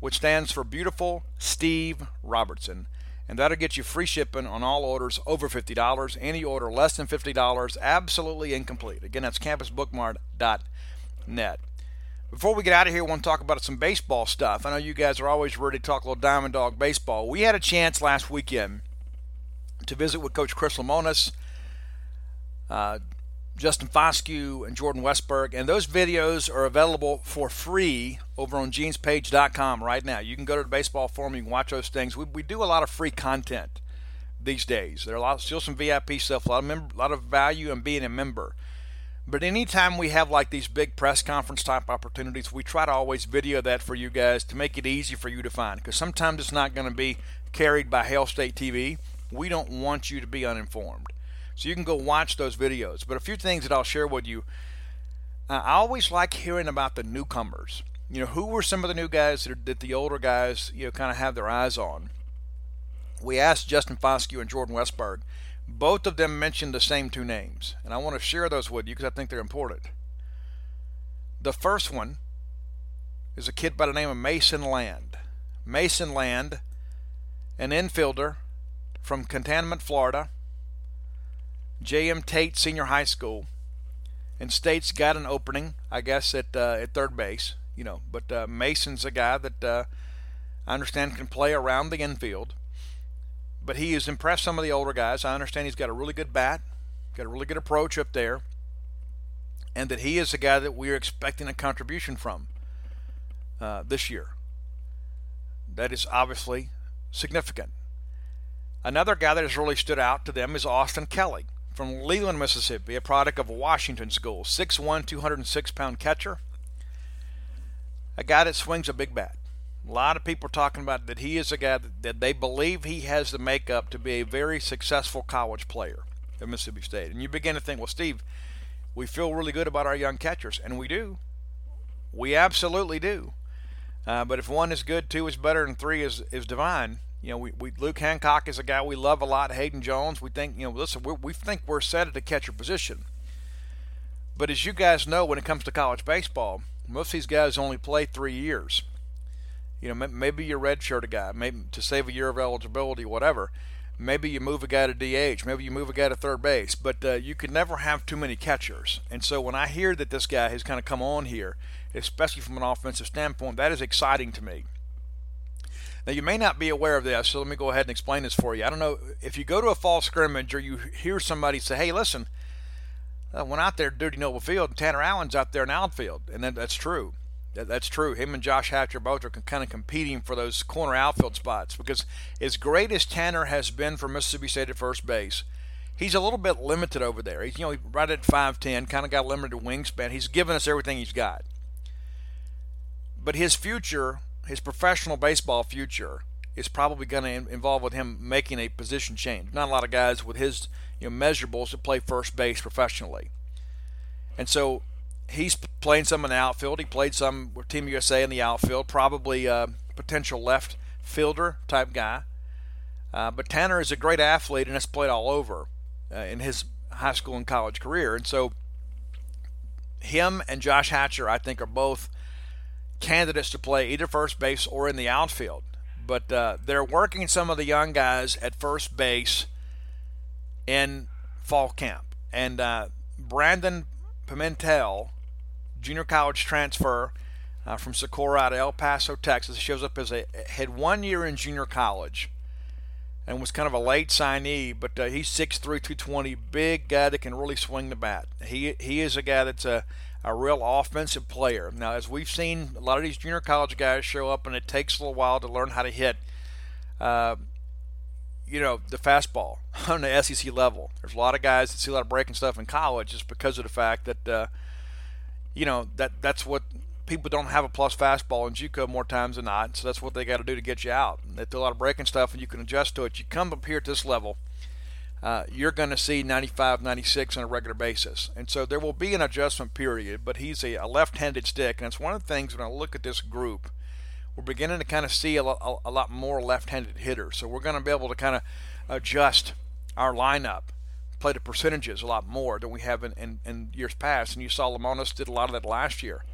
which stands for Beautiful Steve Robertson. And that'll get you free shipping on all orders over $50. Any order less than $50, absolutely incomplete. Again, that's campusbookmart.net. Before we get out of here, I want to talk about some baseball stuff. I know you guys are always ready to talk a little Diamond Dog baseball. We had a chance last weekend to visit with Coach Chris Lemonis, uh, Justin Foscue, and Jordan Westburg, and those videos are available for free over on genespage.com right now. You can go to the baseball forum, you can watch those things. We, we do a lot of free content these days. There are a lot, still some VIP stuff, a lot of, member, a lot of value in being a member. But anytime we have like these big press conference type opportunities, we try to always video that for you guys to make it easy for you to find. Because sometimes it's not going to be carried by Hail State TV. We don't want you to be uninformed. So you can go watch those videos. But a few things that I'll share with you. I always like hearing about the newcomers. You know, who were some of the new guys that, that the older guys, you know, kind of have their eyes on? We asked Justin Foscue and Jordan Westburg both of them mentioned the same two names, and I want to share those with you because I think they're important. The first one is a kid by the name of Mason Land. Mason Land, an infielder from Cantonment, Florida, J.M. Tate Senior High School, and State's got an opening, I guess, at uh, at third base. You know, but uh, Mason's a guy that uh, I understand can play around the infield but he has impressed some of the older guys. I understand he's got a really good bat, got a really good approach up there, and that he is the guy that we're expecting a contribution from uh, this year. That is obviously significant. Another guy that has really stood out to them is Austin Kelly from Leland, Mississippi, a product of Washington School, 6'1, 206 pound catcher. A guy that swings a big bat. A lot of people are talking about that he is a guy that, that they believe he has the makeup to be a very successful college player at Mississippi State. And you begin to think, well, Steve, we feel really good about our young catchers, and we do. We absolutely do. Uh, but if one is good, two is better, and three is, is divine, you know, we, we Luke Hancock is a guy we love a lot. Hayden Jones, we think, you know, listen, we we think we're set at the catcher position. But as you guys know, when it comes to college baseball, most of these guys only play three years. You know, maybe you redshirt a guy, maybe to save a year of eligibility, whatever. Maybe you move a guy to DH, maybe you move a guy to third base, but uh, you can never have too many catchers. And so when I hear that this guy has kind of come on here, especially from an offensive standpoint, that is exciting to me. Now, you may not be aware of this, so let me go ahead and explain this for you. I don't know if you go to a fall scrimmage or you hear somebody say, hey, listen, I went out there to Dudy Noble Field, and Tanner Allen's out there in outfield, and that, that's true. That, that's true. Him and Josh Hatcher both are kind of competing for those corner outfield spots because as great as Tanner has been for Mississippi State at first base, he's a little bit limited over there. He's you know right at 5'10", kind of got limited wingspan. He's given us everything he's got. But his future, his professional baseball future, is probably going to involve with him making a position change. Not a lot of guys with his you know measurables to play first base professionally. And so he's playing some in the outfield. He played some with Team USA in the outfield, probably a potential left fielder type guy. Uh, but Tanner is a great athlete and has played all over uh, in his high school and college career. And so, him and Josh Hatcher, I think, are both candidates to play either first base or in the outfield. But uh, they're working some of the young guys at first base in fall camp. And uh, Brandon Pimentel, junior college transfer uh, from Socorro out of El Paso, Texas, shows up as a had one year in junior college and was kind of a late signee, but uh, he's 6'3", 220, big guy that can really swing the bat. He he is a guy that's a, a real offensive player. Now, as we've seen, a lot of these junior college guys show up, and it takes a little while to learn how to hit, uh, you know, the fastball on the SEC level. There's a lot of guys that see a lot of breaking stuff in college just because of the fact that, uh, you know, that that's what people don't have a plus fastball in JUCO more times than not, so that's what they got to do to get you out. They do a lot of breaking stuff, and you can adjust to it. You come up here at this level, uh, you're going to see 95, 96 on a regular basis, and so there will be an adjustment period. But he's a, a left-handed stick, and it's one of the things when I look at this group, we're beginning to kind of see a a lot more left-handed hitters. So we're going to be able to kind of adjust our lineup play the percentages a lot more than we have in, in, in, years past. And you saw Lemonis did a lot of that last year.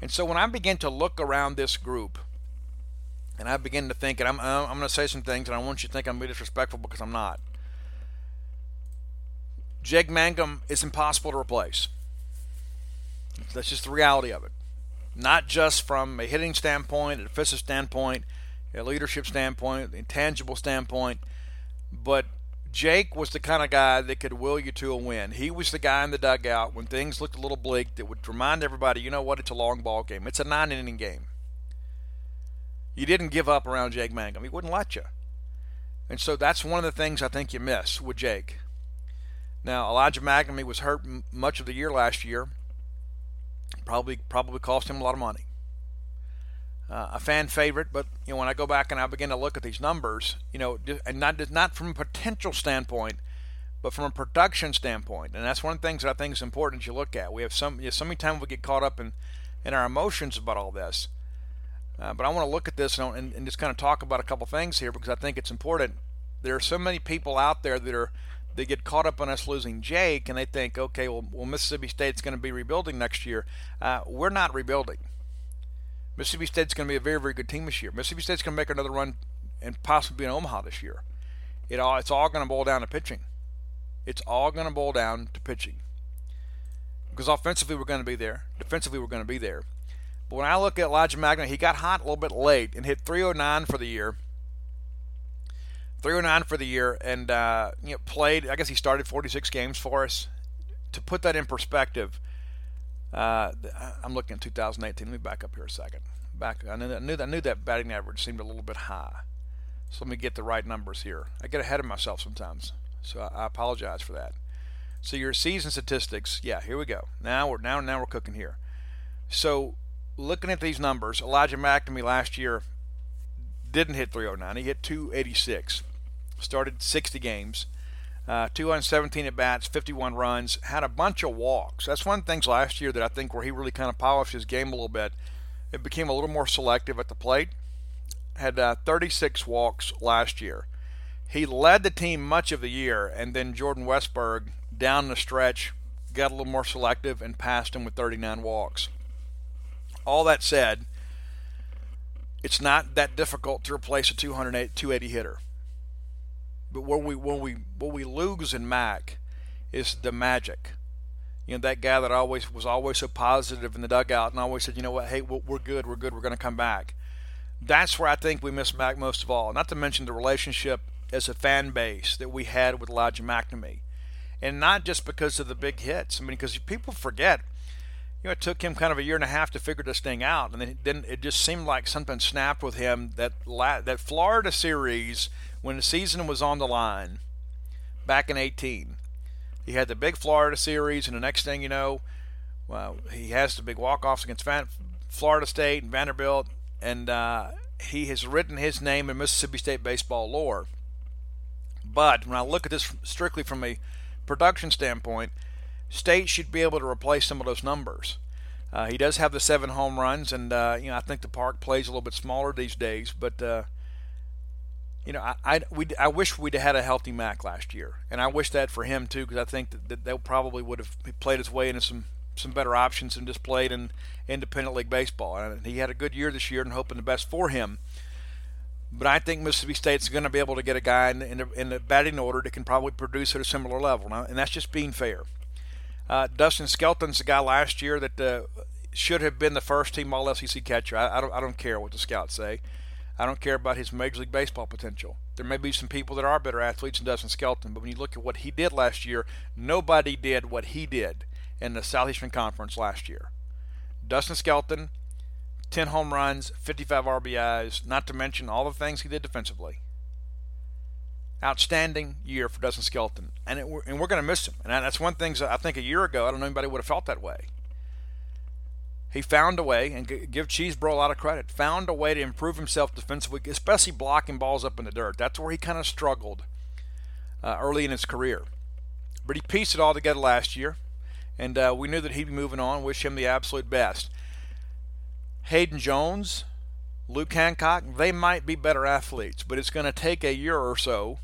And so when I begin to look around this group, and I begin to think, and I'm, I'm going to say some things, and I want you to think I'm being disrespectful because I'm not. Jake Mangum is impossible to replace. That's just the reality of it. Not just from a hitting standpoint, a defensive standpoint, a leadership standpoint, intangible standpoint, but Jake was the kind of guy that could will you to a win. He was the guy in the dugout when things looked a little bleak that would remind everybody, you know what, it's a long ball game. It's a nine inning game. You didn't give up around Jake Mangum. He wouldn't let you. And so that's one of the things I think you miss with Jake. Now, Elijah MacNamee was hurt much of the year last year. Probably probably cost him a lot of money uh, a fan favorite, but you know when I go back and I begin to look at these numbers, you know, and not not from a potential standpoint, but from a production standpoint, and that's one of the things that I think is important you look at. We have some you know, so many times we get caught up in in our emotions about all this, uh, but I want to look at this and, and, and just kind of talk about a couple things here because I think it's important. There are so many people out there that are they get caught up on us losing Jake, and they think, okay, well, well Mississippi State's going to be rebuilding next year. Uh, we're not rebuilding. Mississippi State's going to be a very, very good team this year. Mississippi State's going to make another run and possibly be in Omaha this year. It all, it's all going to boil down to pitching. It's all going to boil down to pitching. Because offensively, we're going to be there. Defensively, we're going to be there. But when I look at Elijah MacNamee, he got hot a little bit late and hit 309 for the year. 309 for the year and uh, you know, played, I guess he started 46 games for us. To put that in perspective, uh, I'm looking at 2018. Let me back up here a second. Back, I knew that, I knew I knew that batting average seemed a little bit high. So let me get the right numbers here. I get ahead of myself sometimes, so I, I apologize for that. So your season statistics, yeah, here we go. Now we're now now we're cooking here. So looking at these numbers, Elijah MacNamee last year didn't hit 309. He hit 286. Started 60 games. Uh, 217 at bats, 51 runs, had a bunch of walks. That's one of the things last year that I think where he really kind of polished his game a little bit. It became a little more selective at the plate. Had uh, 36 walks last year. He led the team much of the year, and then Jordan Westburg down the stretch got a little more selective and passed him with 39 walks. All that said, it's not that difficult to replace a 280 hitter. But what we what we what we lose in Mac is the magic. You know that guy that always was always so positive in the dugout and always said, you know what, hey, we're good, we're good, we're going to come back. That's where I think we miss Mac most of all. Not to mention the relationship as a fan base that we had with Elijah MacNamee, and not just because of the big hits. I mean, because people forget you know, it took him kind of a year and a half to figure this thing out, and then, then it just seemed like something snapped with him. That la- that Florida series when the season was on the line back in 18. He had the big Florida series, and the next thing you know, well, he has the big walk-offs against Florida State and Vanderbilt, and uh, he has written his name in Mississippi State baseball lore. But when I look at this strictly from a production standpoint, State should be able to replace some of those numbers. Uh, he does have the seven home runs, and uh, you know I think the park plays a little bit smaller these days. But uh, you know I we, I wish we'd had a healthy Mac last year, and I wish that for him too because I think that, that probably would have played his way into some some better options and just played in independent league baseball. And he had a good year this year, and hoping the best for him. But I think Mississippi State's going to be able to get a guy in, in, the, in batting order that can probably produce at a similar level, now, and that's just being fair. Uh, Dustin Skelton's the guy last year that uh, should have been the first team All SEC catcher. I, I, don't, I don't care what the scouts say. I don't care about his Major League Baseball potential. There may be some people that are better athletes than Dustin Skelton, but when you look at what he did last year, nobody did what he did in the Southeastern Conference last year. Dustin Skelton, 10 home runs, 55 RBIs, not to mention all the things he did defensively. Outstanding year for Dustin Skelton, and it, and we're going to miss him. And that's one thing I think a year ago I don't know anybody would have felt that way. He found a way, and give Cheesebro a lot of credit, found a way to improve himself defensively, especially blocking balls up in the dirt. That's where he kind of struggled uh, early in his career. But he pieced it all together last year, and uh, we knew that he'd be moving on. Wish him the absolute best. Hayden Jones, Luke Hancock, they might be better athletes, but it's going to take a year or so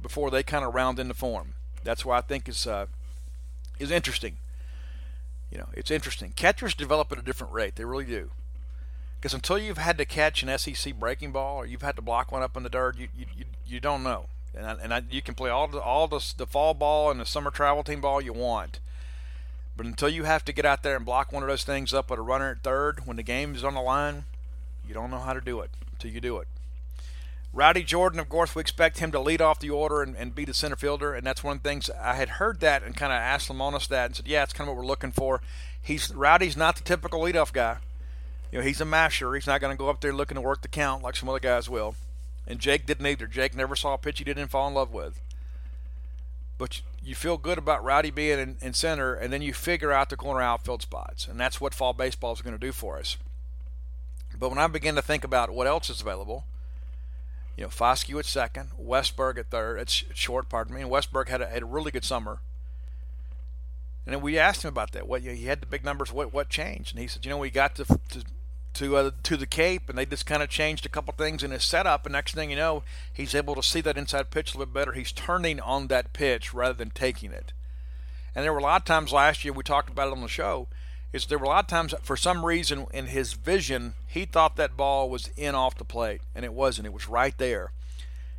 before they kind of round into form. That's why I think it's uh, is interesting. You know, it's interesting. Catchers develop at a different rate. They really do. Because until you've had to catch an SEC breaking ball or you've had to block one up in the dirt, you you, you, you don't know. And, I, and I, you can play all the all the, the fall ball and the summer travel team ball you want. But until you have to get out there and block one of those things up with a runner at third when the game is on the line, you don't know how to do it until you do it. Rowdy Jordan, of course, we expect him to lead off the order and, and be the center fielder, and that's one of the things I had heard that and kind of asked Lemonis that and said, yeah, it's kind of what we're looking for. He's Rowdy's not the typical leadoff guy. You know, he's a masher. He's not going to go up there looking to work the count like some other guys will. And Jake didn't either. Jake never saw a pitch he didn't fall in love with. But you feel good about Rowdy being in, in center, and then you figure out the corner outfield spots, and that's what fall baseball is going to do for us. But when I begin to think about what else is available, you know, Foscue at second, Westburg at third. It's short, pardon me. And Westburg had a, had a really good summer. And we asked him about that. What you know, he had the big numbers. What what changed? And he said, you know, we got to to to, uh, to the Cape, and they just kind of changed a couple things in his setup. And next thing you know, he's able to see that inside pitch a little bit better. He's turning on that pitch rather than taking it. And there were a lot of times last year we talked about it on the show is there were a lot of times for some reason in his vision he thought that ball was in off the plate and it wasn't. It was right there.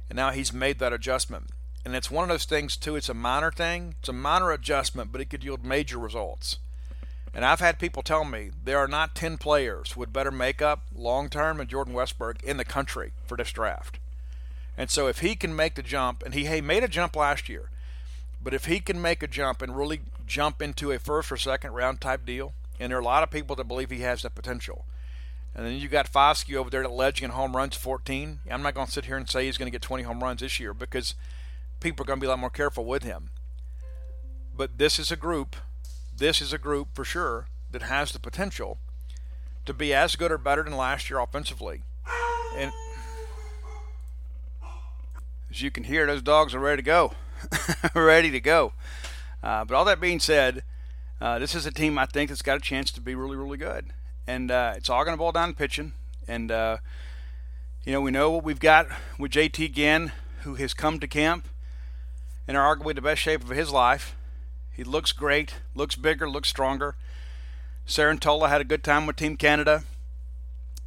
And now he's made that adjustment. And it's one of those things too. It's a minor thing. It's a minor adjustment but it could yield major results. And I've had people tell me there are not 10 players with better makeup long term than Jordan Westburg in the country for this draft. And so if he can make the jump, and he, he made a jump last year, but if he can make a jump and really jump into a first or second round type deal, and there are a lot of people that believe he has that potential. And then you got Foscue over there at ledge in home runs 14. I'm not going to sit here and say he's going to get 20 home runs this year because people are going to be a lot more careful with him. But this is a group, this is a group for sure that has the potential to be as good or better than last year offensively. And as you can hear, those dogs are ready to go. ready to go. Uh, but all that being said, uh, this is a team I think that's got a chance to be really, really good. And uh, it's all going to boil down to pitching. And, uh, you know, we know what we've got with JT Ginn, who has come to camp in arguably the best shape of his life. He looks great, looks bigger, looks stronger. Sarantola had a good time with Team Canada.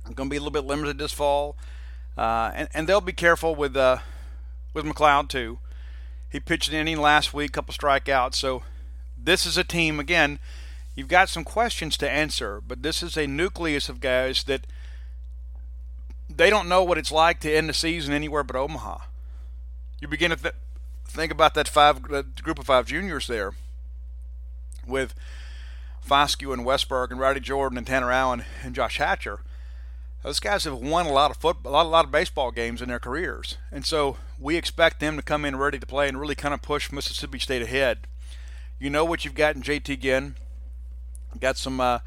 I'm going to be a little bit limited this fall. Uh, and, and they'll be careful with uh, with McLeod, too. He pitched an inning last week, couple strikeouts. So this is a team, again, you've got some questions to answer, but this is a nucleus of guys that they don't know what it's like to end the season anywhere but Omaha. You begin to th- think about that five that group of five juniors there with Foscue and Westburg and Rowdy Jordan and Tanner Allen and Josh Hatcher those guys have won a lot of football, a lot, a lot of baseball games in their careers, and so we expect them to come in ready to play and really kind of push Mississippi State ahead. You know what you've got in JT Ginn. Got some uh,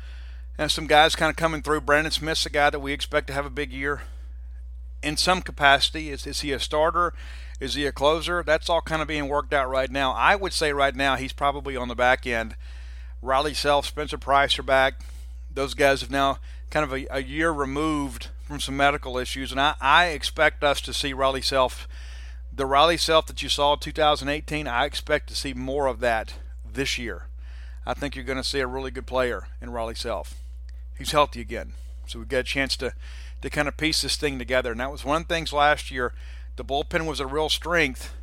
and some guys kind of coming through. Brandon Smith's a guy that we expect to have a big year in some capacity. Is is he a starter? Is he a closer? That's all kind of being worked out right now. I would say right now he's probably on the back end. Riley Self, Spencer Price are back. those guys have now kind of a, a year removed from some medical issues, and I, I expect us to see Riley Self, the Riley Self that you saw in 2018. I expect to see more of that this year. I think you're going to see a really good player in Riley Self. He's healthy again, so we've got a chance to to kind of piece this thing together. And that was one of the things last year. The bullpen was a real strength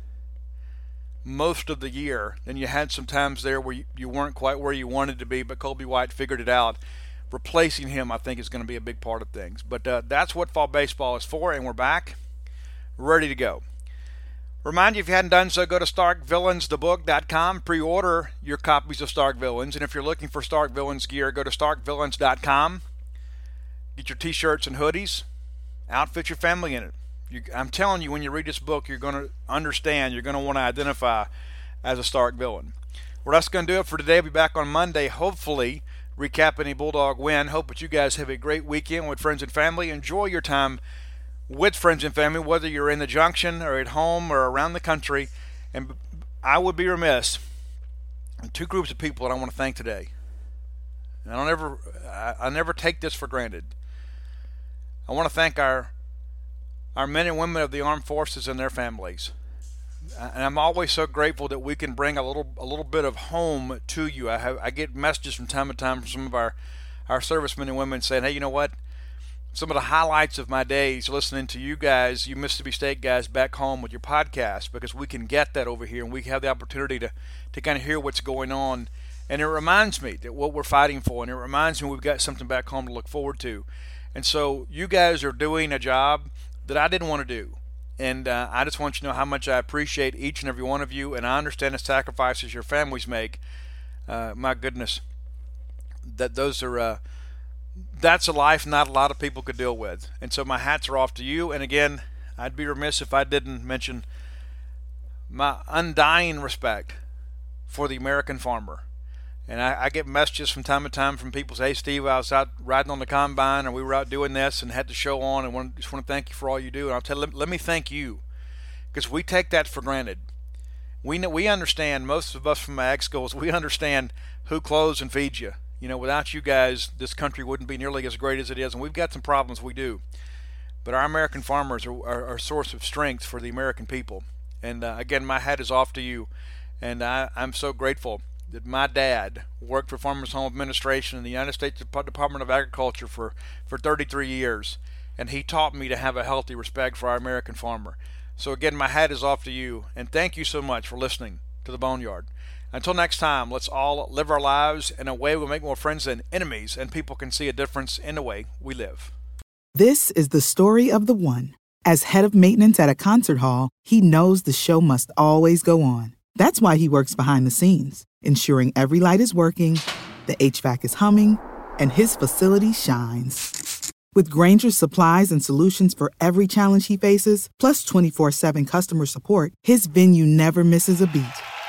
most of the year. And you had some times there where you, you weren't quite where you wanted to be, but Colby White figured it out. Replacing him, I think, is going to be a big part of things. But uh, that's what fall baseball is for, and we're back, ready to go. Remind you, if you hadn't done so, go to StarkVillains.thebook.com, pre-order your copies of Stark Villains, and if you're looking for Stark Villains gear, go to StarkVillains.com. Get your T-shirts and hoodies. Outfit your family in it. You, I'm telling you, when you read this book, you're going to understand. You're going to want to identify as a Stark villain. Well, that's going to do it for today. I'll be back on Monday, hopefully recap any Bulldog win. Hope that you guys have a great weekend with friends and family. Enjoy your time with friends and family, whether you're in the junction or at home or around the country. And I would be remiss. Two groups of people that I want to thank today. And I don't ever, I, I never take this for granted. I want to thank our our men and women of the armed forces and their families. And I'm always so grateful that we can bring a little a little bit of home to you. I have I get messages from time to time from some of our our servicemen and women saying, "Hey, you know what? Some of the highlights of my days listening to you guys, you Mississippi State guys, back home with your podcast because we can get that over here and we have the opportunity to to kind of hear what's going on." And it reminds me that what we're fighting for, and it reminds me we've got something back home to look forward to. And so you guys are doing a job that I didn't want to do. And uh, I just want you to know how much I appreciate each and every one of you, and I understand the sacrifices your families make. Uh, my goodness, that those are uh, that's a life not a lot of people could deal with. And so my hats are off to you. And again, I'd be remiss if I didn't mention my undying respect for the American farmer. And I, I, get messages from time to time from people say, "Hey, Steve, I was out riding on the combine, and we were out doing this, and had the show on, and want, just want to thank you for all you do." And I'll tell, let, let me thank you, because we take that for granted. We know, we understand most of us from my ag schools. We understand who clothes and feeds you. You know, without you guys, this country wouldn't be nearly as great as it is, and we've got some problems. We do, but our American farmers are, are, are a source of strength for the American people. And uh, again, my hat is off to you, and I, I'm so grateful that my dad worked for Farmers Home Administration in the United States Department of Agriculture for, for 33 years, and he taught me to have a healthy respect for our American farmer. So, again, my hat is off to you, and thank you so much for listening to the Boneyard. Until next time, let's all live our lives in a way we make more friends than enemies, and people can see a difference in the way we live. This is the story of the one. As head of maintenance at a concert hall, he knows the show must always go on. That's why he works behind the scenes ensuring every light is working, the HVAC is humming, and his facility shines. With Grainger's supplies and solutions for every challenge he faces, plus 24 7 customer support, his venue never misses a beat.